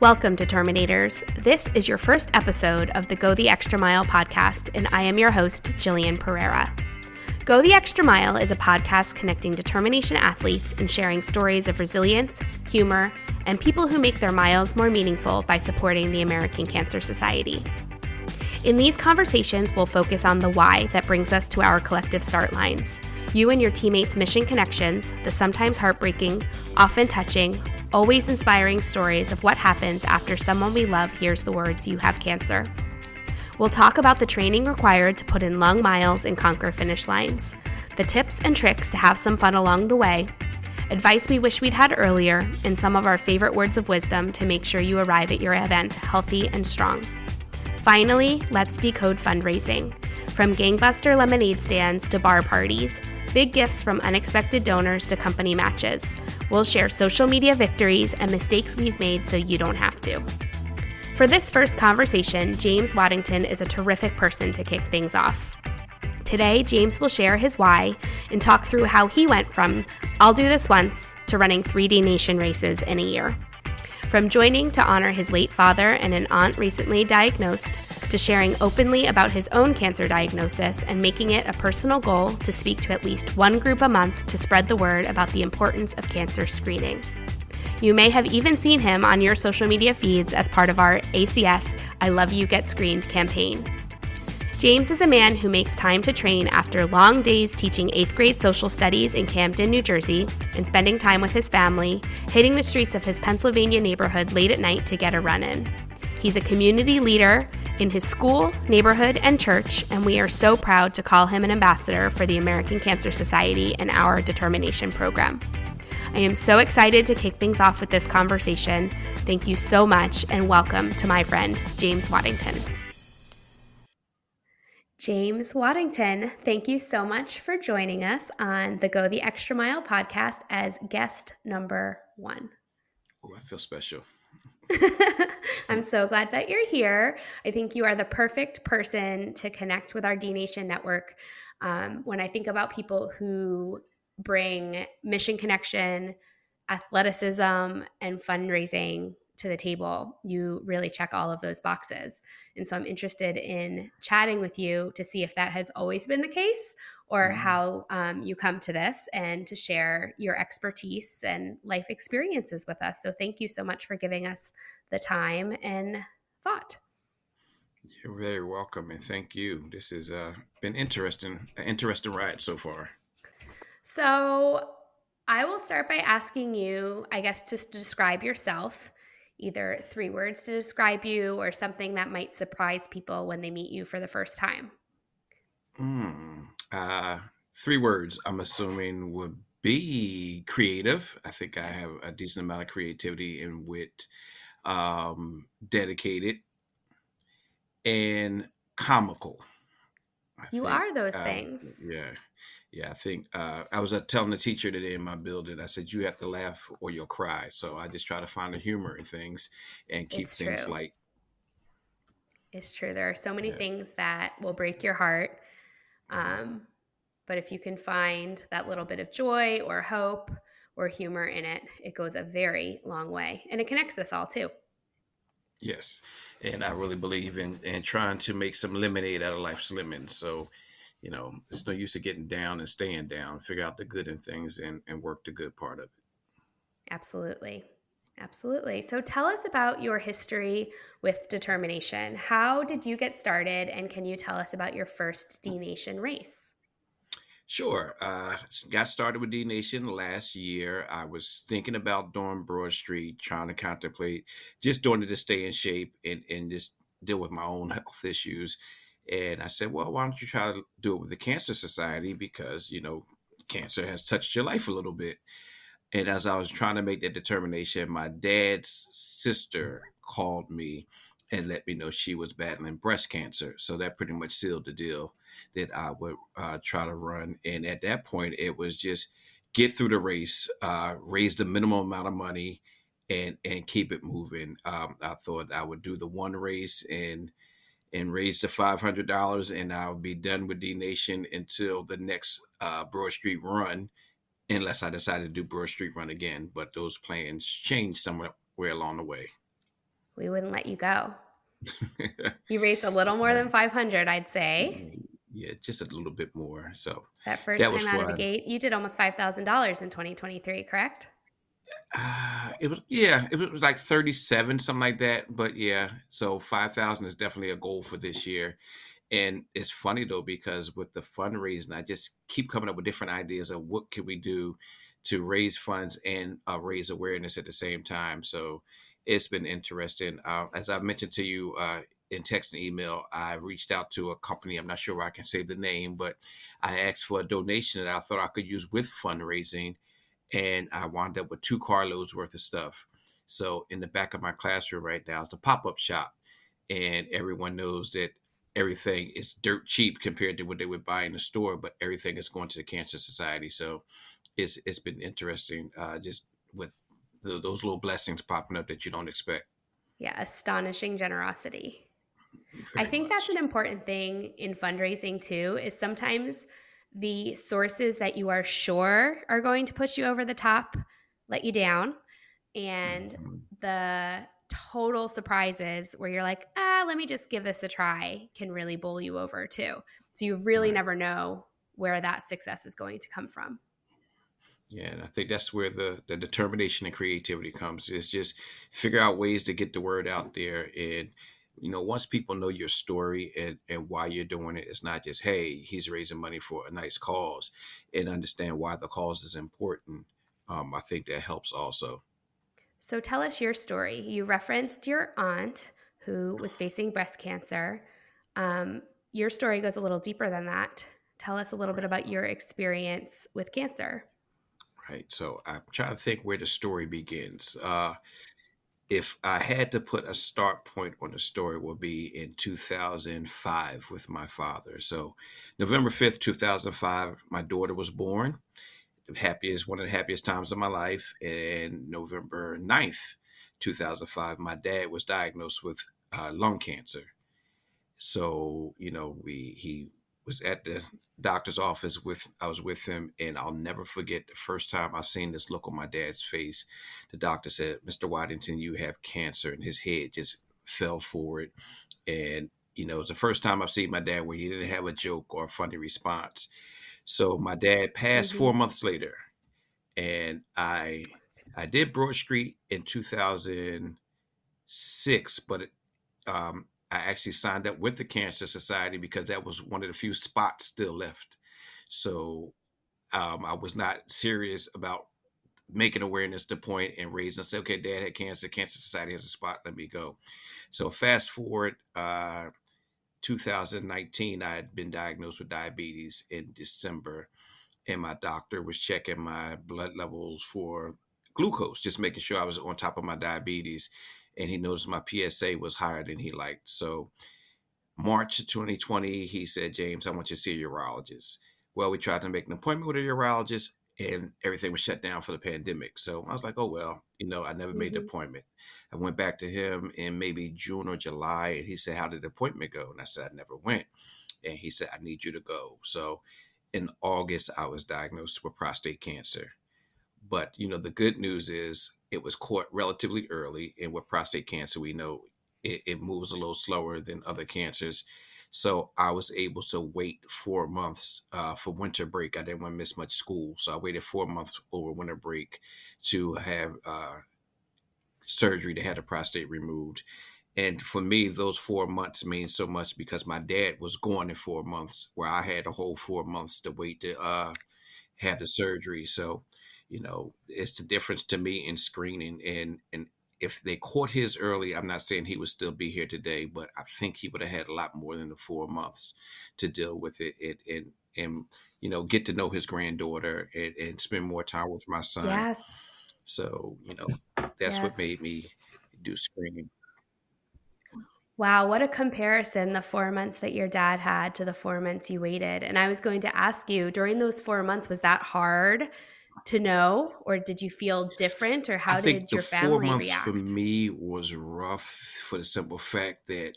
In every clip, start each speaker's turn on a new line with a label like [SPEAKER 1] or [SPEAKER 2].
[SPEAKER 1] Welcome, Determinators. This is your first episode of the Go the Extra Mile podcast, and I am your host, Jillian Pereira. Go the Extra Mile is a podcast connecting determination athletes and sharing stories of resilience, humor, and people who make their miles more meaningful by supporting the American Cancer Society. In these conversations, we'll focus on the why that brings us to our collective start lines. You and your teammates' mission connections, the sometimes heartbreaking, often touching, always inspiring stories of what happens after someone we love hears the words, You have cancer. We'll talk about the training required to put in long miles and conquer finish lines, the tips and tricks to have some fun along the way, advice we wish we'd had earlier, and some of our favorite words of wisdom to make sure you arrive at your event healthy and strong. Finally, let's decode fundraising. From gangbuster lemonade stands to bar parties, big gifts from unexpected donors to company matches. We'll share social media victories and mistakes we've made so you don't have to. For this first conversation, James Waddington is a terrific person to kick things off. Today, James will share his why and talk through how he went from I'll do this once to running 3D Nation races in a year. From joining to honor his late father and an aunt recently diagnosed, to sharing openly about his own cancer diagnosis and making it a personal goal to speak to at least one group a month to spread the word about the importance of cancer screening. You may have even seen him on your social media feeds as part of our ACS I Love You Get Screened campaign. James is a man who makes time to train after long days teaching eighth grade social studies in Camden, New Jersey, and spending time with his family, hitting the streets of his Pennsylvania neighborhood late at night to get a run in. He's a community leader in his school, neighborhood, and church, and we are so proud to call him an ambassador for the American Cancer Society and our Determination program. I am so excited to kick things off with this conversation. Thank you so much, and welcome to my friend, James Waddington. James Waddington, thank you so much for joining us on the Go the Extra Mile podcast as guest number one.
[SPEAKER 2] Oh, I feel special.
[SPEAKER 1] I'm so glad that you're here. I think you are the perfect person to connect with our D Nation network. Um, when I think about people who bring mission connection, athleticism, and fundraising to the table, you really check all of those boxes. And so I'm interested in chatting with you to see if that has always been the case or mm-hmm. how um, you come to this and to share your expertise and life experiences with us. So thank you so much for giving us the time and thought.
[SPEAKER 2] You're very welcome, and thank you. This has uh, been interesting, an interesting ride so far.
[SPEAKER 1] So, I will start by asking you, I guess, just to describe yourself either three words to describe you or something that might surprise people when they meet you for the first time?
[SPEAKER 2] Mm, uh, three words, I'm assuming, would be creative. I think I have a decent amount of creativity and wit, um, dedicated, and comical.
[SPEAKER 1] I you think, are those uh, things.
[SPEAKER 2] Yeah. Yeah, I think uh, I was uh, telling the teacher today in my building. I said you have to laugh or you'll cry. So I just try to find the humor in things and keep it's things true. light.
[SPEAKER 1] It's true. There are so many yeah. things that will break your heart, um, but if you can find that little bit of joy or hope or humor in it, it goes a very long way, and it connects us all too.
[SPEAKER 2] Yes, and I really believe in in trying to make some lemonade out of life's lemons. So you know, it's no use of getting down and staying down. Figure out the good in things and, and work the good part of it.
[SPEAKER 1] Absolutely. Absolutely. So tell us about your history with determination. How did you get started? And can you tell us about your first D Nation race?
[SPEAKER 2] Sure. Uh, got started with D Nation last year. I was thinking about doing Broad Street, trying to contemplate just doing it to stay in shape and, and just deal with my own health issues. And I said, well, why don't you try to do it with the Cancer Society? Because, you know, cancer has touched your life a little bit. And as I was trying to make that determination, my dad's sister called me and let me know she was battling breast cancer. So that pretty much sealed the deal that I would uh, try to run. And at that point, it was just get through the race, uh, raise the minimum amount of money, and and keep it moving. Um, I thought I would do the one race and and raise the five hundred dollars, and I'll be done with D Nation until the next uh, Broad Street run, unless I decide to do Broad Street run again. But those plans changed somewhere along the way.
[SPEAKER 1] we wouldn't let you go. you raised a little more than 500, I'd say.
[SPEAKER 2] Yeah, just a little bit more. So
[SPEAKER 1] that first that time out fun. of the gate, you did almost $5,000 in 2023, correct?
[SPEAKER 2] Uh, it was yeah, it was like 37, something like that. But yeah, so 5,000 is definitely a goal for this year. And it's funny though, because with the fundraising, I just keep coming up with different ideas of what can we do to raise funds and uh, raise awareness at the same time. So it's been interesting. Uh, as I mentioned to you uh, in text and email, I reached out to a company. I'm not sure where I can say the name, but I asked for a donation that I thought I could use with fundraising, and I wound up with two carloads worth of stuff. So in the back of my classroom right now, it's a pop up shop, and everyone knows that everything is dirt cheap compared to what they would buy in the store, but everything is going to the Cancer Society. So it's it's been interesting, uh, just with the, those little blessings popping up that you don't expect.
[SPEAKER 1] Yeah, astonishing generosity. Very I think much. that's an important thing in fundraising too. Is sometimes the sources that you are sure are going to push you over the top let you down, and mm-hmm. the total surprises where you're like, ah, let me just give this a try can really bowl you over too. So you really right. never know where that success is going to come from.
[SPEAKER 2] Yeah, and I think that's where the, the determination and creativity comes. Is just figure out ways to get the word out there. And, you know, once people know your story and, and why you're doing it, it's not just, hey, he's raising money for a nice cause and understand why the cause is important. Um, I think that helps also.
[SPEAKER 1] So tell us your story. You referenced your aunt who was facing breast cancer. Um, your story goes a little deeper than that. Tell us a little bit about your experience with cancer.
[SPEAKER 2] Right. So I'm trying to think where the story begins. Uh, if I had to put a start point on the story, would be in 2005 with my father. So November 5th, 2005, my daughter was born happiest one of the happiest times of my life. And November 9th, 2005, my dad was diagnosed with uh, lung cancer. So, you know, we he was at the doctor's office with I was with him and I'll never forget the first time I've seen this look on my dad's face. The doctor said, Mr. Waddington, you have cancer and his head just fell forward. And, you know, it's the first time I've seen my dad where he didn't have a joke or a funny response. So my dad passed mm-hmm. four months later, and I I did Broad Street in 2006, but it, um, I actually signed up with the Cancer Society because that was one of the few spots still left. So um, I was not serious about making awareness the point and raising. Say, okay, Dad had cancer. Cancer Society has a spot. Let me go. So fast forward. Uh, 2019, I had been diagnosed with diabetes in December, and my doctor was checking my blood levels for glucose, just making sure I was on top of my diabetes. And he noticed my PSA was higher than he liked. So, March 2020, he said, James, I want you to see a urologist. Well, we tried to make an appointment with a urologist and everything was shut down for the pandemic. So I was like, oh, well, you know, I never mm-hmm. made the mm-hmm. appointment. I went back to him in maybe June or July, and he said, How did the appointment go? And I said, I never went. And he said, I need you to go. So in August, I was diagnosed with prostate cancer. But, you know, the good news is it was caught relatively early. And with prostate cancer, we know it, it moves a little slower than other cancers. So I was able to wait four months uh, for winter break. I didn't want to miss much school. So I waited four months over winter break to have uh, surgery to have the prostate removed. And for me, those four months mean so much because my dad was gone in four months, where I had a whole four months to wait to uh, have the surgery. So, you know, it's the difference to me in screening and and if they caught his early, I'm not saying he would still be here today, but I think he would have had a lot more than the four months to deal with it, it and and you know get to know his granddaughter and, and spend more time with my son.
[SPEAKER 1] Yes.
[SPEAKER 2] So you know that's yes. what made me do screening.
[SPEAKER 1] Wow, what a comparison the four months that your dad had to the four months you waited. And I was going to ask you during those four months, was that hard to know, or did you feel different, or how did your family four months react?
[SPEAKER 2] For me, was rough for the simple fact that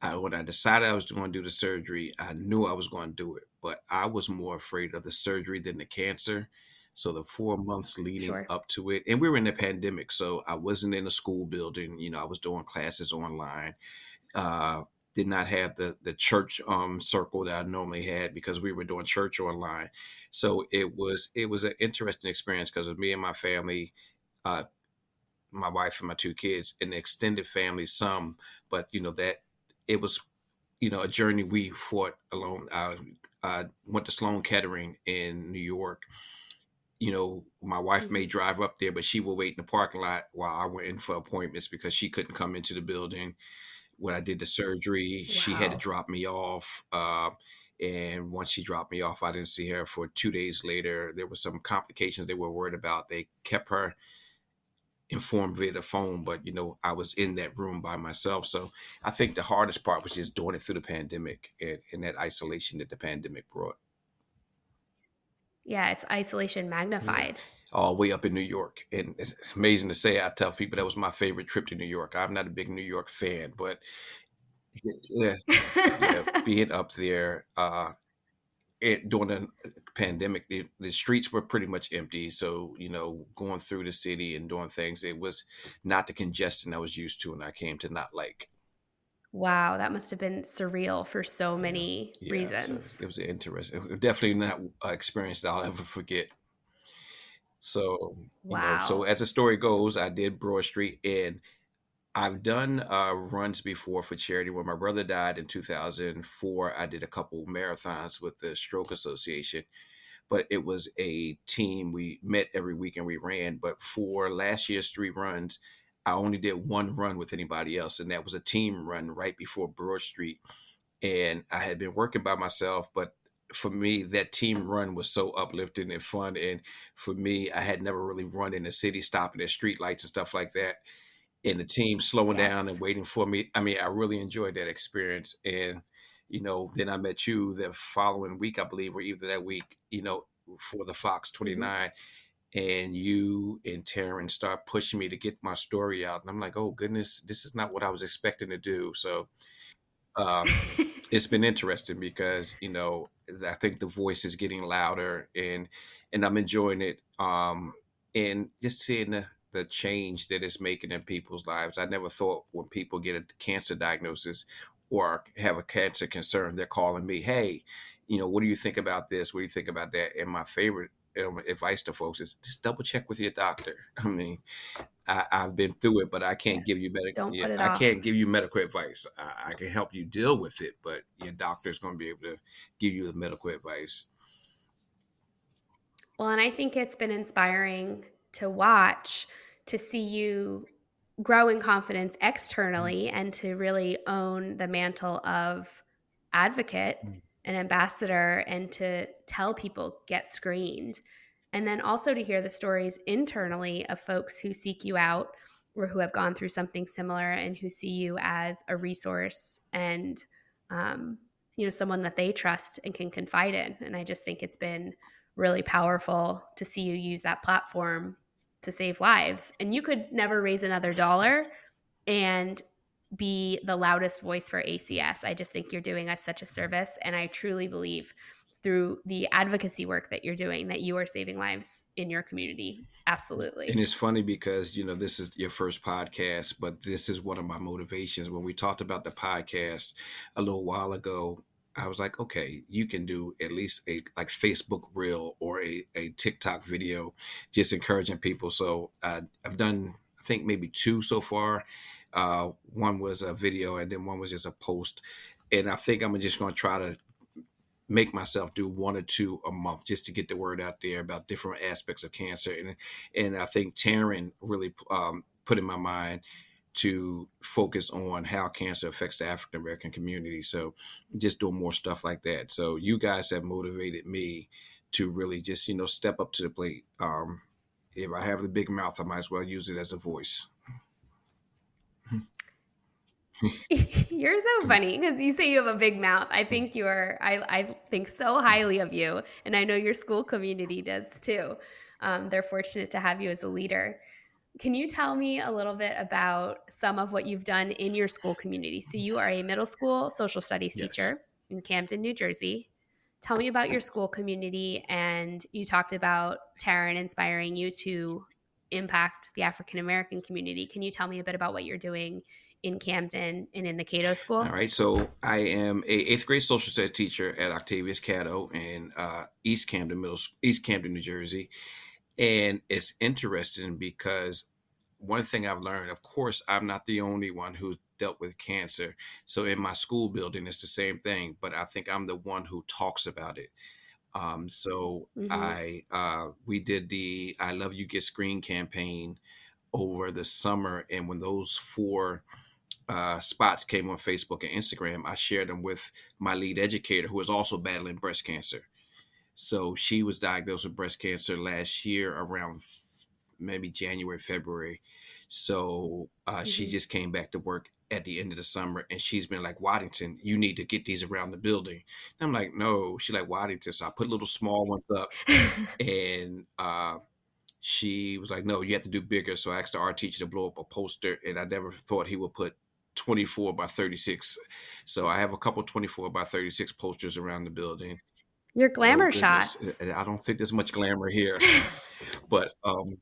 [SPEAKER 2] I, when I decided I was going to do the surgery, I knew I was going to do it, but I was more afraid of the surgery than the cancer. So the four months leading
[SPEAKER 1] Sure.
[SPEAKER 2] up to it, and we were in a pandemic, so I wasn't in a school building. You know, I was doing classes online. Uh, did not have the the church um, circle that I normally had because we were doing church online. So it was it was an interesting experience because of me and my family, uh, my wife and my two kids, and the extended family some, but you know that it was you know a journey we fought alone. I, I went to Sloan Kettering in New York you know, my wife may
[SPEAKER 1] Mhm.
[SPEAKER 2] drive up there, but she will wait in the parking lot while I went in for appointments because she couldn't come into the building. When I did the surgery, she had to drop me off. Uh, and once she dropped me off, I didn't see her for two days later. There were some complications they were worried about. They kept her informed via the phone, but you know, I was in that room by myself. So I think the hardest part was just doing it through the pandemic and, and that isolation that the pandemic brought.
[SPEAKER 1] Yeah, it's isolation magnified.
[SPEAKER 2] All the way up in New York. And it's amazing to say, I tell people that was my favorite trip to New York. I'm not a big New York fan, but yeah, yeah, being up there uh, it, during the pandemic, the, the streets were pretty much empty. So, you know, going through the city and doing things, it was not the congestion I was used to and I came to not like.
[SPEAKER 1] wow, that must have been surreal for so many
[SPEAKER 2] yeah. So
[SPEAKER 1] reasons.
[SPEAKER 2] it was interesting, definitely not an experience that I'll ever forget. So, you know, so as the story goes, I did Broad Street and I've done uh, runs before for charity. When my brother died in 2004, I did a couple marathons with the Stroke Association, but it was a team. We met every week and we ran. But for last year's three runs, I only did one run with anybody else, and that was a team run right before Broad Street. And I had been working by myself, but for me, that team run was so uplifting and fun. And for me, I had never really run in the city, stopping at street lights and stuff like that and the team slowing down and waiting for me. I mean, I really enjoyed that experience. And, you know, then I met you the following week, I believe, or either that week, you know, for the Fox
[SPEAKER 1] hmm
[SPEAKER 2] 29. And you and Taryn start pushing me to get my story out. And I'm like, oh, goodness, this is not what I was expecting to do. So um, it's been interesting because, you know, I think the voice is getting louder and and I'm enjoying it. Um, and just seeing the the change that it's making in people's lives. I never thought when people get a cancer diagnosis or have a cancer concern, they're calling me, hey, you know, what do you think about this? What do you think about that? And my favorite um, advice to folks is just double check with your doctor. I mean, I, I've been through it, but I can't give you medical.
[SPEAKER 1] Don't
[SPEAKER 2] Yeah,
[SPEAKER 1] put it
[SPEAKER 2] I can't give you medical advice. I, I can help you deal with it, but your doctor's going to be able to give you the medical advice.
[SPEAKER 1] Well, and I think it's been inspiring to watch to see you grow in confidence
[SPEAKER 2] Mm,
[SPEAKER 1] externally and to really own the mantle of advocate and ambassador and to tell people get screened. And then also to hear the stories internally of folks who seek you out or who have gone through something similar and who see you as a resource and um, you know someone that they trust and can confide in. And I just think it's been really powerful to see you use that platform to save lives. And you could never raise another dollar and be the loudest voice for ACS. I just think you're doing us such a service. And I truly believe through the advocacy work that you're doing that you are saving lives in your community. Absolutely.
[SPEAKER 2] And it's funny because, you know, this is your first podcast, but this is one of my motivations. When we talked about the podcast a little while ago, I was like, okay, you can do at least a like Facebook reel or a, a TikTok video, just encouraging people. So uh, I've done, I think maybe two so far. Uh, one was a video and then one was just a post. And I think I'm just going to try to make myself do one or two a month just to get the word out there about different aspects of cancer. And and I think Taryn really um, put in my mind to focus on how cancer affects the African American community. So just doing more stuff like that. So you guys have motivated me to really just you know step up to the plate. Um, if I have the big mouth, I might as well use it as a voice.
[SPEAKER 1] You're so funny because you say you have a big mouth. I think you're, I, I think so highly of you. And I know your school community does too. Um, they're fortunate to have you as a leader. Can you tell me a little bit about some of what you've done in your school community? So, you are a middle school social studies
[SPEAKER 2] yes.
[SPEAKER 1] teacher in Camden, New Jersey. Tell me about your school community. And you talked about Taryn inspiring you to impact the African American community. Can you tell me a bit about what you're doing in Camden and in the Cato School?
[SPEAKER 2] All right. So I am a eighth grade social studies teacher at Octavius Cato in uh, East Camden Middle East Camden, New Jersey, and it's interesting because one thing I've learned, of course, I'm not the only one who's dealt with cancer. So in my school building, it's the same thing, but I think I'm the one who talks about it. Um, so mm-hmm. I uh, we did the "I Love You Get Screen" campaign over the summer, and when those four uh, spots came on Facebook and Instagram, I shared them with my lead educator, who is also battling breast cancer. So she was diagnosed with breast cancer last year around maybe January, February. So uh, mm-hmm. she just came back to work at the end of the summer and she's been like waddington you need to get these around the building and i'm like no she like waddington so i put little small ones up and uh, she was like no you have to do bigger so i asked the art teacher to blow up a poster and i never thought he would put 24 by 36 so i have a couple 24 by 36 posters around the building
[SPEAKER 1] your glamour oh, shots.
[SPEAKER 2] I don't think there's much glamour here, but um,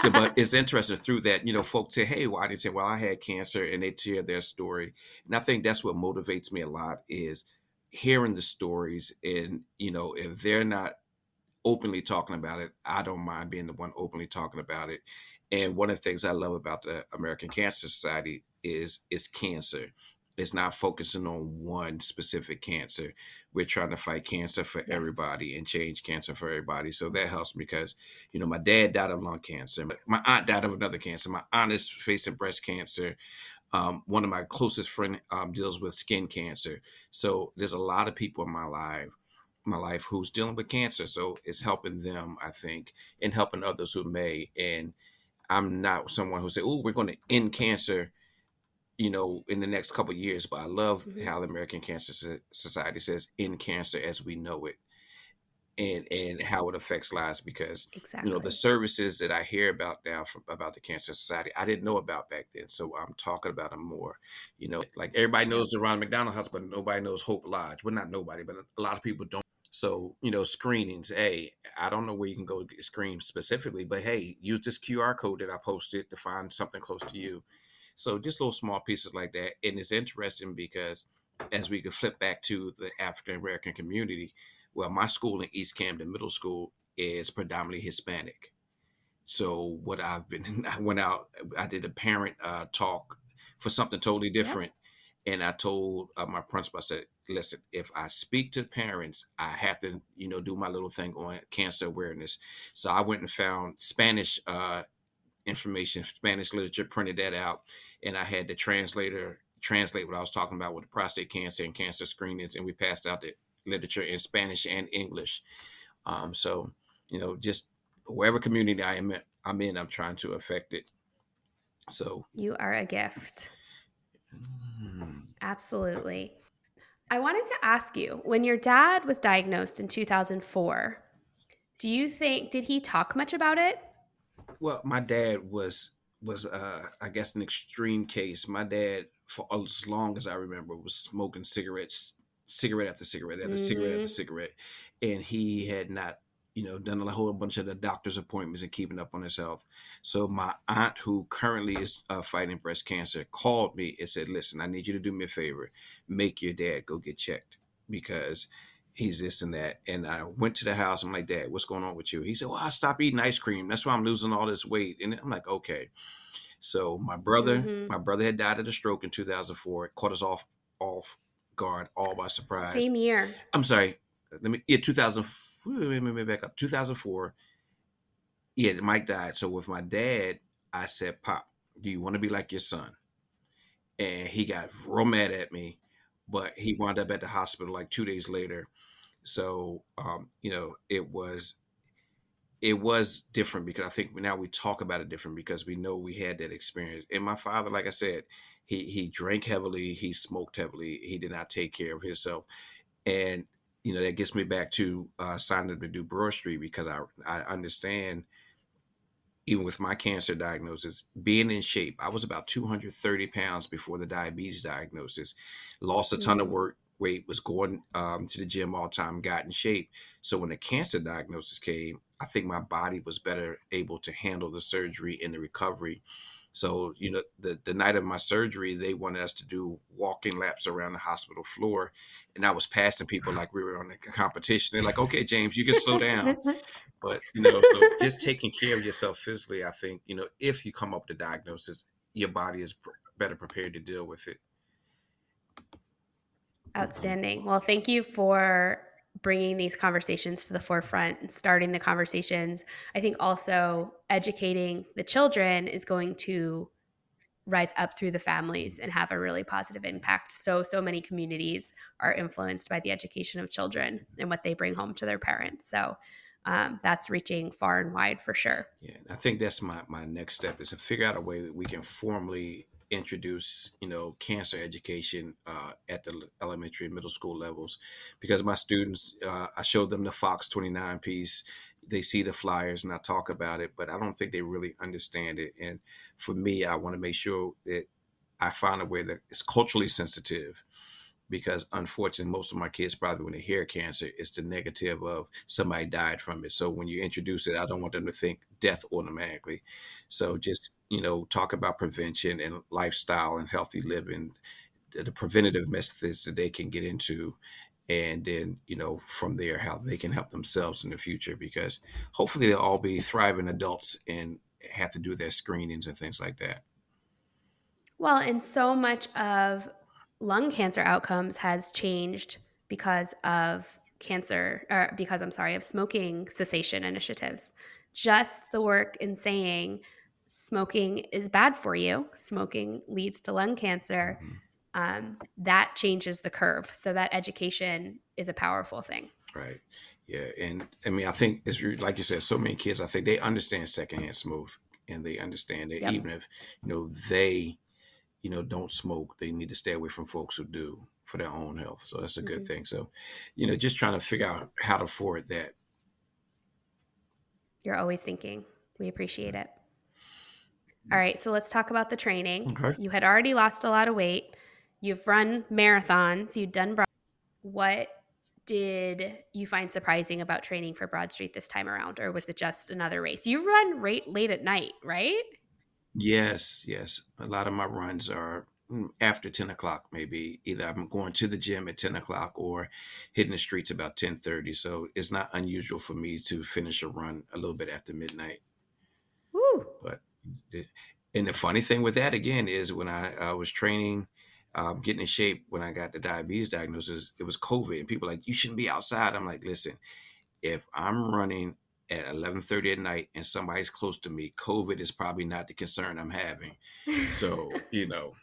[SPEAKER 2] so, but it's interesting through that. You know, folks say, "Hey, why did you say?" Well, I had cancer, and they share their story, and I think that's what motivates me a lot is hearing the stories, and you know, if they're not openly talking about it, I don't mind being the one openly talking about it. And one of the things I love about the American Cancer Society is is cancer it's not focusing on one specific cancer. We're trying to fight cancer for yes. everybody and change cancer for everybody. So that helps because, you know, my dad died of lung cancer. My aunt died of another cancer. My aunt is facing breast cancer. Um, one of my closest friend um, deals with skin cancer. So there's a lot of people in my life, my life who's dealing with cancer. So it's helping them, I think, and helping others who may. And I'm not someone who say, "Oh, we're going to end cancer." You know, in the next couple years. But I love mm-hmm. how the American Cancer Society says "in cancer as we know it," and and how it affects lives. Because exactly. you know the services that I hear about now from about the Cancer Society, I didn't know about back then. So I'm talking about them more. You know, like everybody knows the Ronald McDonald House, but nobody knows Hope Lodge. Well, not nobody, but a lot of people don't. So, you know, screenings. Hey, I don't know where you can go to get screened specifically, but hey, use this QR code that I posted to find something close to you. So just little small pieces like that. And it's interesting because as we could flip back to the African American community, well, my school in East Camden Middle School is predominantly Hispanic. So what I've been, I went out, I did a parent uh, talk for something totally different. Yep. And I told uh, my principal, I said, listen, if I speak to parents, I have to, you know, do my little thing on cancer awareness. So I went and found Spanish uh, information, Spanish literature, printed that out, and I had the translator translate what I was talking about with the prostate cancer and cancer screenings, and we passed out the literature in Spanish and English. Um, so, you know, just wherever community I am, I'm in, I'm trying to affect it. So
[SPEAKER 1] you are a gift. Mm. Absolutely. I wanted to ask you when your dad was diagnosed in 2004, do you think, did he talk much about it?
[SPEAKER 2] Well, my dad was was uh I guess an extreme case. My dad, for as long as I remember, was smoking cigarettes, cigarette after cigarette after mm-hmm. cigarette after mm-hmm. cigarette, and he had not, you know, done a whole bunch of the doctor's appointments and keeping up on his health. So my aunt, who currently is uh, fighting breast cancer, called me and said, "Listen, I need you to do me a favor, make your dad go get checked because." He's this and that. And I went to the house. I'm like, Dad, what's going on with you? He said, Well, I stopped eating ice cream. That's why I'm losing all this weight. And I'm like, okay. So my brother, mm-hmm. my brother had died of a stroke in 2004. It caught us off off guard, all by surprise.
[SPEAKER 1] Same year.
[SPEAKER 2] I'm sorry. Let me. Yeah, 2000. Let me back up. 2004. Yeah, Mike died. So with my dad, I said, Pop, do you want to be like your son? And he got real mad at me but he wound up at the hospital like two days later. So um, you know, it was it was different because I think now we talk about it different because we know we had that experience. And my father, like I said, he he drank heavily, he smoked heavily, he did not take care of himself, and you know that gets me back to uh, signing up to do Broad Street because I I understand even with my cancer diagnosis, being in shape, I was about 230 pounds before the diabetes diagnosis. Lost a ton mm-hmm. of work, weight, was going um, to the gym all the time, got in shape. So when the cancer diagnosis came, I think my body was better able to handle the surgery and the recovery. So, you know, the, the night of my surgery, they wanted us to do walking laps around the hospital floor. And I was passing people like we were on a competition. They're like, okay, James, you can slow down. But, you know, so just taking care of yourself physically, I think, you know, if you come up with a diagnosis, your body is pr- better prepared to deal with it.
[SPEAKER 1] Outstanding. Well, thank you for bringing these conversations to the forefront and starting the conversations. I think also educating the children is going to rise up through the families and have a really positive impact. So, so many communities are influenced by the education of children and what they bring home to their parents. So, um, that's reaching far and wide for sure.
[SPEAKER 2] Yeah, I think that's my my next step is to figure out a way that we can formally introduce you know cancer education uh, at the elementary and middle school levels. Because my students uh, i showed them the fox 29 piece. They see the flyers and i talk about it but i don't think they really understand it. And for me i want to make sure that i find a way that is culturally sensitive because unfortunately most of my kids probably when they hear cancer it's the negative of somebody died from it. So when you introduce it i don't want them to think death automatically. So just you know talk about prevention and lifestyle and healthy living the preventative methods that they can get into and then you know from there how they can help themselves in the future because hopefully they'll all be thriving adults and have to do their screenings and things like that.
[SPEAKER 1] Well and so much of lung cancer outcomes has changed because of cancer or because I'm sorry of smoking cessation initiatives. Just the work in saying smoking is bad for you, smoking leads to lung cancer, mm-hmm. um, that changes the curve. So that education is a powerful thing.
[SPEAKER 2] Right. Yeah. And I mean, I think it's like you said, so many kids, I think they understand secondhand smoke and they understand that yep. even if, you know, they you know, don't smoke. They need to stay away from folks who do for their own health. So that's a good mm-hmm. thing. So, you know, just trying to figure out how to afford that.
[SPEAKER 1] You're always thinking. We appreciate it. All right, so let's talk about the training. Okay. You had already lost a lot of weight. You've run marathons. You've done broad. What did you find surprising about training for Broad Street this time around, or was it just another race? You run late at night, right?
[SPEAKER 2] Yes, yes. A lot of my runs are mm, after 10 o'clock maybe either i'm going to the gym at 10 o'clock or hitting the streets about 10.30 so it's not unusual for me to finish a run a little bit after midnight Woo. but and the funny thing with that again is when i uh, was training um, getting in shape when i got the diabetes diagnosis it was covid and people like you shouldn't be outside i'm like listen if i'm running at 11:30 at night and somebody's close to me, COVID is probably not the concern I'm having. So, you know,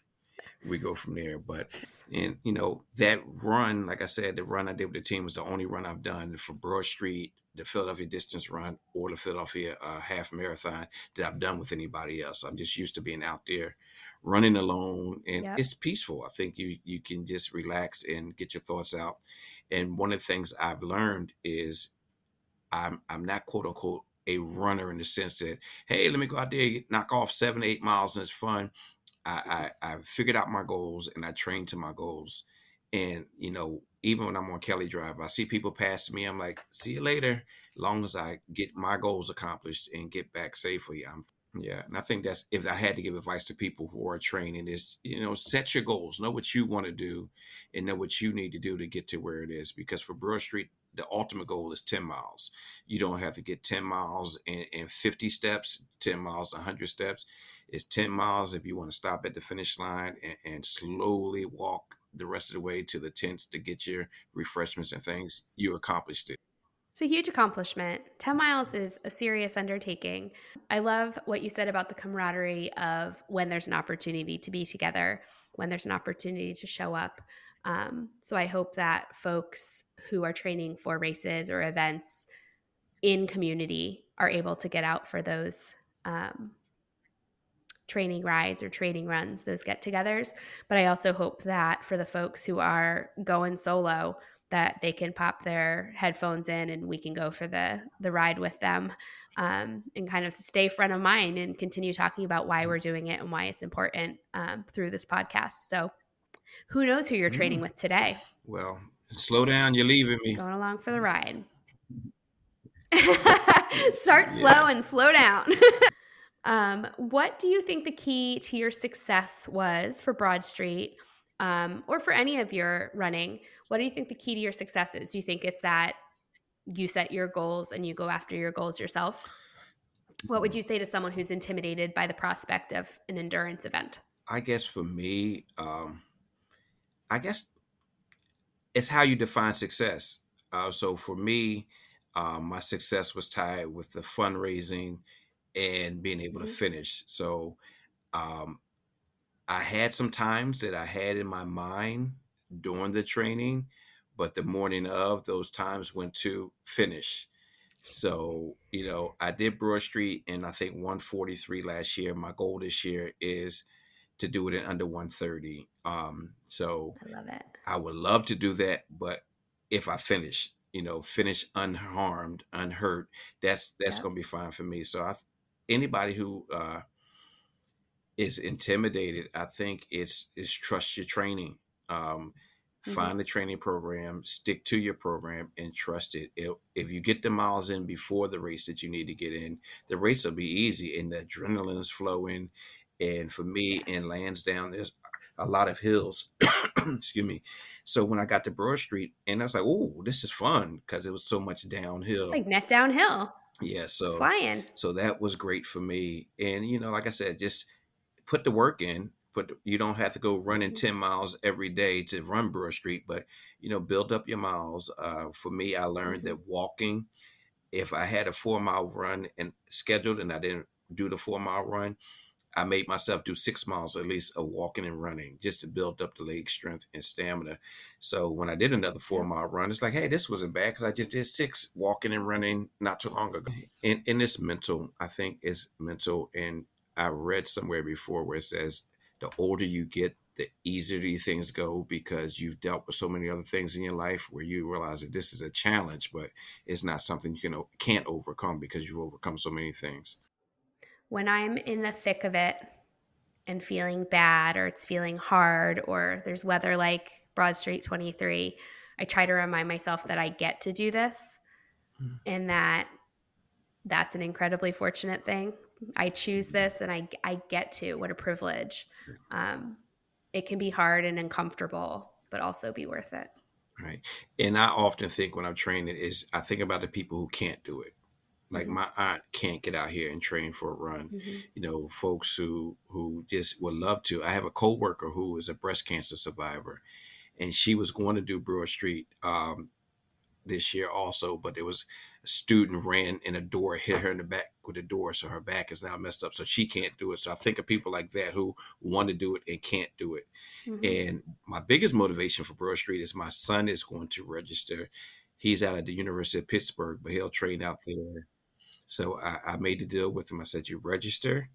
[SPEAKER 2] we go from there. But and you know, that run, like I said, the run I did with the team was the only run I've done for Broad Street, the Philadelphia distance run, or the Philadelphia uh, half marathon that I've done with anybody else. I'm just used to being out there running alone and yep. it's peaceful. I think you you can just relax and get your thoughts out. And one of the things I've learned is I'm I'm not quote unquote a runner in the sense that hey, let me go out there knock off seven eight miles and it's fun. I, I I figured out my goals and I train to my goals. And you know, even when I'm on Kelly Drive, I see people pass me. I'm like, see you later. As long as I get my goals accomplished and get back safely, I'm yeah. And I think that's if I had to give advice to people who are training is you know set your goals, know what you want to do, and know what you need to do to get to where it is. Because for Broad Street, the ultimate goal is 10 miles. You don't have to get 10 miles and 50 steps, 10 miles, 100 steps. It's 10 miles if you want to stop at the finish line and, and slowly walk the rest of the way to the tents to get your refreshments and things. You accomplished it.
[SPEAKER 1] It's a huge accomplishment. 10 miles is a serious undertaking. I love what you said about the camaraderie of when there's an opportunity to be together, when there's an opportunity to show up. Um, so I hope that folks who are training for races or events in community are able to get out for those um, training rides or training runs, those get togethers. But I also hope that for the folks who are going solo, that they can pop their headphones in and we can go for the the ride with them um, and kind of stay front of mind and continue talking about why we're doing it and why it's important um, through this podcast. So Who knows who you're training
[SPEAKER 2] Mm.
[SPEAKER 1] with today?
[SPEAKER 2] Well, slow down. You're leaving me.
[SPEAKER 1] Going along for the ride. Start slow and slow down. um, what do you think the key to your success was for Broad Street um, or for any of your running? What do you think the key to your success is? Do you think it's that you set your goals and you go after your goals yourself? What would you say to someone who's intimidated by the prospect of an endurance event?
[SPEAKER 2] I guess for me, um, I guess it's how you define success. Uh, so for me, um, my success was tied with the fundraising and being able to
[SPEAKER 1] Mhm.
[SPEAKER 2] finish. So um, I had some times that I had in my mind during the training, but the morning of, those times went to finish. So, you know, I did Broad Street and I think 143 last year. My goal this year is to do it in under 130. Um, so
[SPEAKER 1] I love it.
[SPEAKER 2] I would love to do that, but if I finish, you know, finish unharmed, unhurt, that's that's
[SPEAKER 1] Yep.
[SPEAKER 2] gonna be fine for me. So I anybody who uh is intimidated, I think it's is trust your training. Um
[SPEAKER 1] Mhm.
[SPEAKER 2] find the training program, stick to your program and trust it. If, if you get the miles in before the race that you need to get in, the race will be easy and the adrenaline is flowing. And for me in Lansdowne, there's a lot of hills. Excuse me. So when I got to Broad Street, and I was like, "Oh, this is fun" because it was so much downhill.
[SPEAKER 1] It's like net downhill,
[SPEAKER 2] yeah, so
[SPEAKER 1] flying.
[SPEAKER 2] so that was great for me. And you know, like I said, just put the work in. Put the- you don't have to go running
[SPEAKER 1] Mhm.
[SPEAKER 2] ten miles every day to run Broad Street, but you know, build up your miles. Uh, for me, I learned
[SPEAKER 1] Mhm.
[SPEAKER 2] that walking. If I had a four mile run and scheduled, and I didn't do the four mile run, I made myself do six miles at least of walking and running just to build up the leg strength and stamina. So when I did another four mile run, it's like, hey, this wasn't bad because I just did six walking and running not too long ago. And, and it's mental. I think it's mental. And I read somewhere before where it says the older you get, the easier these things go because you've dealt with so many other things in your life where you realize that this is a challenge, but it's not something you can, can't overcome because you've overcome so many things.
[SPEAKER 1] When I'm in the thick of it and feeling bad or it's feeling hard or there's weather like Broad Street 23, I try to remind myself that I get to do this
[SPEAKER 2] Mm.
[SPEAKER 1] and that that's an incredibly fortunate thing. I choose this and I, I get to. What a privilege. Um, it can be hard and uncomfortable, but also be worth it.
[SPEAKER 2] Right. And I often think when I'm training is I think about the people who can't do it. Like my aunt can't get out here and train for a run.
[SPEAKER 1] Mhm.
[SPEAKER 2] You know, folks who who just would love to. I have a coworker who is a breast cancer survivor, and she was going to do Broad Street um, this year also, but there was a student ran in a door, hit her in the back with a door, so her back is now messed up, so she can't do it. So I think of people like that who want to do it and can't do it.
[SPEAKER 1] Mhm.
[SPEAKER 2] And my biggest motivation for Broad Street is my son is going to register. He's out at the University of Pittsburgh, but he'll train out there. So I, I made a deal with him. I said, You register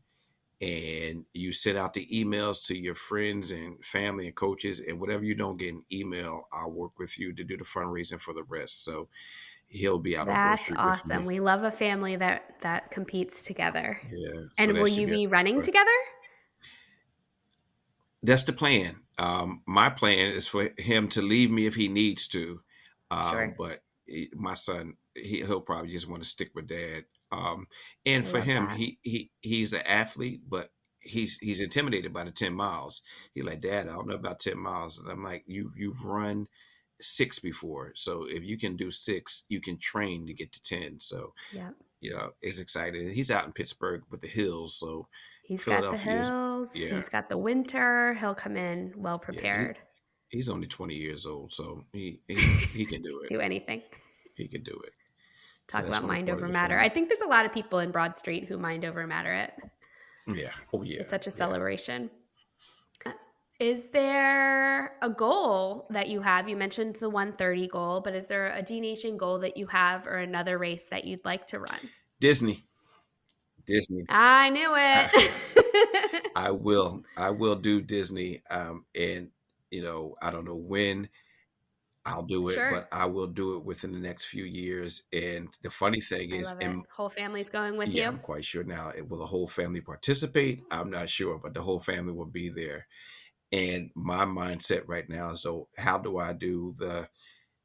[SPEAKER 2] and you send out the emails to your friends and family and coaches, and whatever you don't get an email, I'll work with you to do the fundraising for the rest. So he'll be out
[SPEAKER 1] That's awesome. We love a family that that competes together.
[SPEAKER 2] Yeah. so
[SPEAKER 1] and will you be running together?
[SPEAKER 2] That's the plan. Um, my plan is for him to leave me if he needs to. Um,
[SPEAKER 1] Sure.
[SPEAKER 2] But my son, he, he'll probably just want to stick with dad. Um, and for him,
[SPEAKER 1] that.
[SPEAKER 2] he he he's an athlete, but he's he's intimidated by the ten miles. He's like, Dad, I don't know about ten miles, and I'm like, you you've run six before, so if you can do six, you can train to get to ten. So
[SPEAKER 1] Yeah.
[SPEAKER 2] you know, it's excited. He's out in Pittsburgh with the hills, so
[SPEAKER 1] He's got the hills.
[SPEAKER 2] yeah.
[SPEAKER 1] He's got the winter. He'll come in well
[SPEAKER 2] yeah, he-
[SPEAKER 1] prepared.
[SPEAKER 2] he's only 20 years old, so he he, he can do it.
[SPEAKER 1] do anything.
[SPEAKER 2] He can do it. So
[SPEAKER 1] Talk
[SPEAKER 2] that's
[SPEAKER 1] about mind over matter. I think there's a lot of people in Broad Street who mind over matter it.
[SPEAKER 2] Yeah. Oh yeah.
[SPEAKER 1] It's such a celebration. Uh, Is there a goal that you have? You mentioned the 130 goal, but is there a D Nation goal that you have or another race that you'd like to run?
[SPEAKER 2] Disney. Disney.
[SPEAKER 1] I knew it.
[SPEAKER 2] I will. I will do Disney. Um, and you know, I don't know when I'll do it,
[SPEAKER 1] Sure.
[SPEAKER 2] but I will do it within the next few years. And the funny thing
[SPEAKER 1] I
[SPEAKER 2] is, and
[SPEAKER 1] Whole family's going with
[SPEAKER 2] yeah,
[SPEAKER 1] you.
[SPEAKER 2] I'm quite sure now. Will the whole family participate? I'm not sure, but the whole family will be there. And my mindset right now is so how do I do the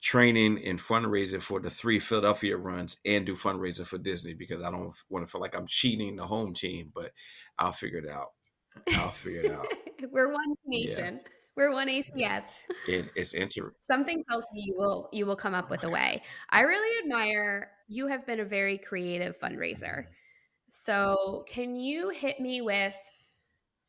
[SPEAKER 2] training and fundraising for the three Philadelphia runs and do fundraising for Disney because I don't want to feel like I'm cheating the home team, but I'll figure it out. I'll figure it out.
[SPEAKER 1] We're one nation. Yeah. We're one ACS.
[SPEAKER 2] It, it's interesting.
[SPEAKER 1] Something tells me you will you will come up with a way. I really admire you have been a very creative fundraiser. So, can you hit me with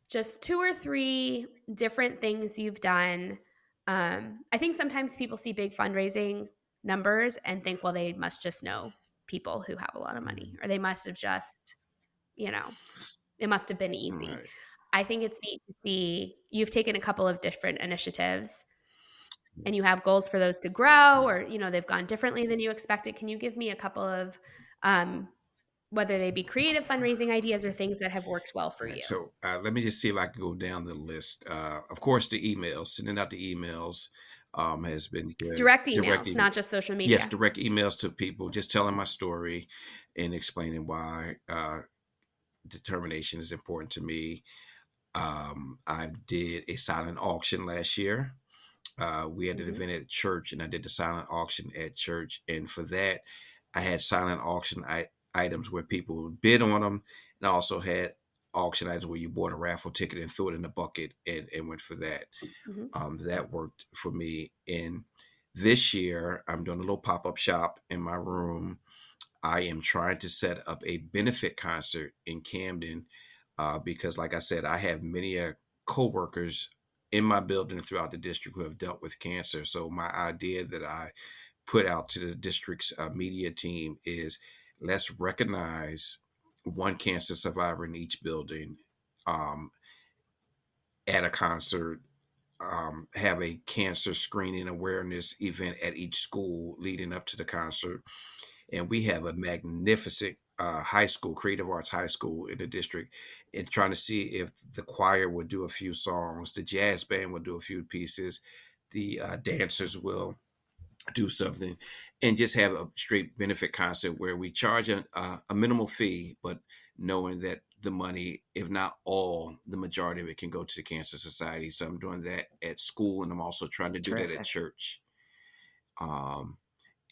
[SPEAKER 1] just two or three different things you've done? Um, I think sometimes people see big fundraising numbers and think, well, they must just know people who have a lot of money, mm-hmm. or they must have just, you know, it must have been easy. Right. I think it's neat to see you've taken a couple of different initiatives and you have goals for those to grow or you know they've gone differently than you expected. Can you give me a couple of um, whether they be creative fundraising ideas or things that have worked well for you?
[SPEAKER 2] so uh, let me just see if i can go down the list. Uh, of course the emails sending out the emails um, has been good.
[SPEAKER 1] direct emails direct not just social media.
[SPEAKER 2] yes direct emails to people just telling my story and explaining why uh, DetermiNation is important to me um, I did a silent auction last year. Uh, we had an mm-hmm. event at church, and I did the silent auction at church. And for that, I had silent auction I- items where people would bid on them, and I also had auction items where you bought a raffle ticket and threw it in the bucket and, and went for that. Mm-hmm. Um, that worked for me. And this year, I'm doing a little pop up shop in my room. I am trying to set up a benefit concert in Camden uh, because, like I said, I have many uh, coworkers in my building throughout the district who have dealt with cancer. So my idea that I put out to the district's uh, media team is let's recognize one cancer survivor in each building um, at a concert um, have a cancer screening awareness event at each school leading up to the concert and we have a magnificent uh, high school, creative arts high school in the district, and trying to see if the choir would do a few songs, the jazz band will do a few pieces, the uh, dancers will do something, and just have a straight benefit concert where we charge a, a minimal fee, but knowing that the money, if not all, the majority of it can go to the Cancer Society. So I'm doing that at school, and I'm also trying to do Terrific. that at church. Um,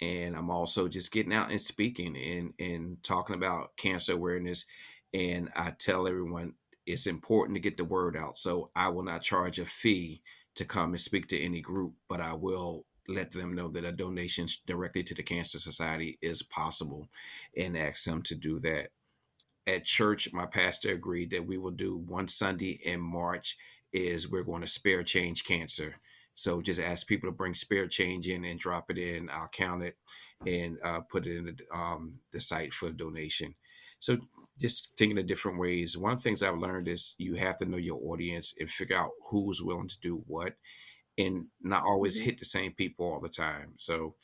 [SPEAKER 2] and I'm also just getting out and speaking and and talking about cancer awareness. And I tell everyone it's important to get the word out. So I will not charge a fee to come and speak to any group, but I will let them know that a donation directly to the Cancer Society is possible and ask them to do that. At church, my pastor agreed that we will do one Sunday in March is we're going to spare change cancer. So just ask people to bring spare change in and drop it in. I'll count it and uh, put it in the, um, the site for donation. So just thinking of different ways. One of the things I've learned is you have to know your audience and figure out who's willing to do what and not always mm-hmm. hit the same people all the time. So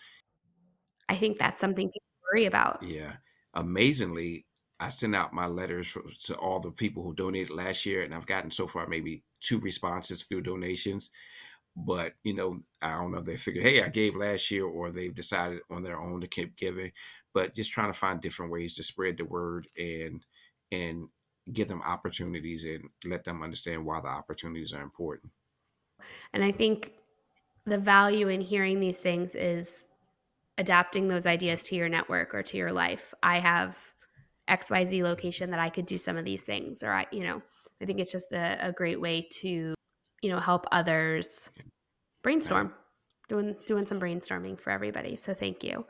[SPEAKER 1] I think that's something people worry about.
[SPEAKER 2] Yeah. Amazingly, I sent out my letters to all the people who donated last year, and I've gotten so far maybe two responses through donations. But you know, I don't know if they figured, hey, I gave last year, or they've decided on their own to keep giving. But just trying to find different ways to spread the word and and give them opportunities and let them understand why the opportunities are important.
[SPEAKER 1] And I think the value in hearing these things is adapting those ideas to your network or to your life. I have XYZ location that I could do some of these things, or I, you know, I think it's just a, a great way to you know help others brainstorm doing doing some brainstorming for everybody so thank you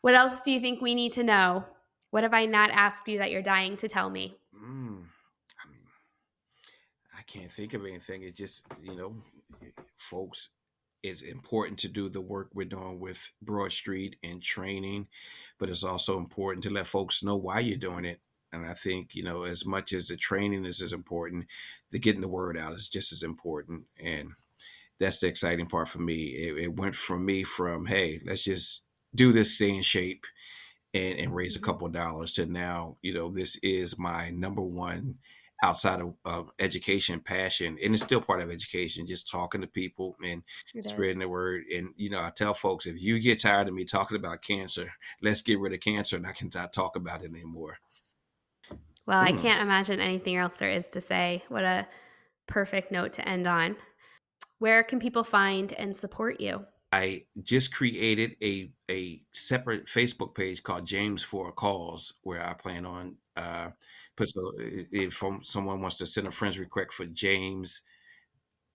[SPEAKER 1] what else do you think we need to know what have i not asked you that you're dying to tell me mm,
[SPEAKER 2] i mean i can't think of anything it's just you know folks it's important to do the work we're doing with broad street and training but it's also important to let folks know why you're doing it and I think, you know, as much as the training is as important, the getting the word out is just as important. And that's the exciting part for me. It, it went from me from, hey, let's just do this, stay in shape and, and raise a mm-hmm. couple of dollars to now, you know, this is my number one outside of uh, education passion and it's still part of education just talking to people and it spreading is. the word and you know i tell folks if you get tired of me talking about cancer let's get rid of cancer and i can not talk about it anymore
[SPEAKER 1] well, I can't imagine anything else there is to say. What a perfect note to end on. Where can people find and support you?
[SPEAKER 2] I just created a a separate Facebook page called James for a Cause, where I plan on uh, put so if someone wants to send a friend's request for James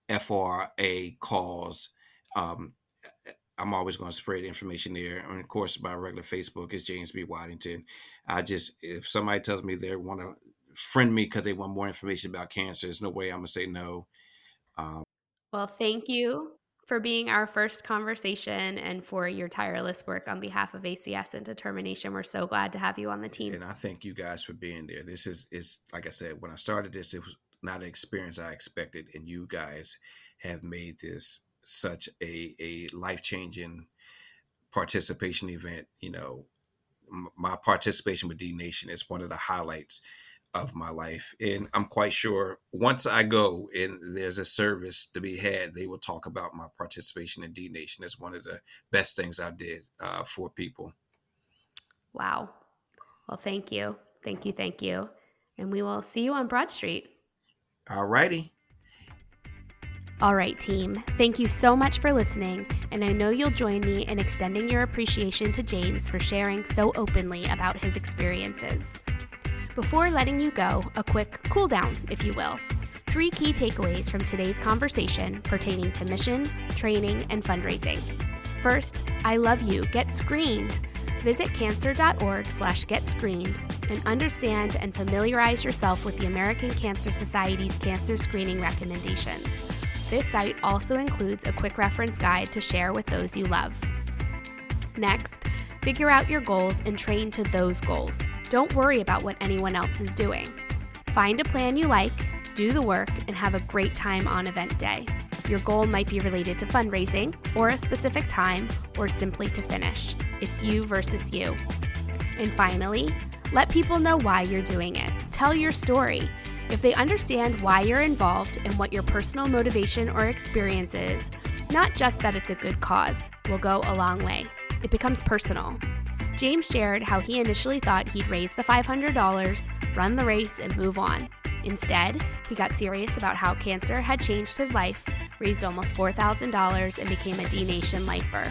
[SPEAKER 2] ForA Cause, um, I'm always going to spread information there. And of course, my regular Facebook is James B. Waddington. I just if somebody tells me they want to friend me because they want more information about cancer, there's no way I'm gonna say no.
[SPEAKER 1] Um, well, thank you for being our first conversation and for your tireless work on behalf of ACS and DetermiNation. We're so glad to have you on the team.
[SPEAKER 2] And I thank you guys for being there. This is is like I said, when I started this, it was not an experience I expected, and you guys have made this such a a life changing participation event. You know, my participation with DNation is one of the highlights of my life. And I'm quite sure once I go and there's a service to be had, they will talk about my participation in DNation. It's one of the best things I did uh, for people.
[SPEAKER 1] Wow. Well, thank you. Thank you. Thank you. And we will see you on Broad Street.
[SPEAKER 2] All righty.
[SPEAKER 1] All right, team. Thank you so much for listening, and I know you'll join me in extending your appreciation to James for sharing so openly about his experiences. Before letting you go, a quick cool down, if you will. Three key takeaways from today's conversation pertaining to mission, training, and fundraising. First, I love you. Get screened. Visit cancer.org slash get screened and understand and familiarize yourself with the American Cancer Society's cancer screening recommendations. This site also includes a quick reference guide to share with those you love. Next, Figure out your goals and train to those goals. Don't worry about what anyone else is doing. Find a plan you like, do the work, and have a great time on event day. Your goal might be related to fundraising, or a specific time, or simply to finish. It's you versus you. And finally, let people know why you're doing it. Tell your story. If they understand why you're involved and what your personal motivation or experience is, not just that it's a good cause, will go a long way it becomes personal. James shared how he initially thought he'd raise the $500, run the race, and move on. Instead, he got serious about how cancer had changed his life, raised almost $4,000, and became a DNation lifer.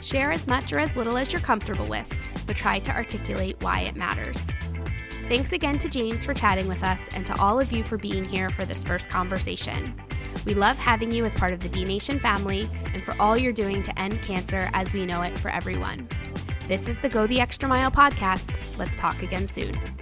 [SPEAKER 1] Share as much or as little as you're comfortable with, but try to articulate why it matters. Thanks again to James for chatting with us and to all of you for being here for this first conversation. We love having you as part of the DNation family and for all you're doing to end cancer as we know it for everyone. This is the Go the Extra Mile podcast. Let's talk again soon.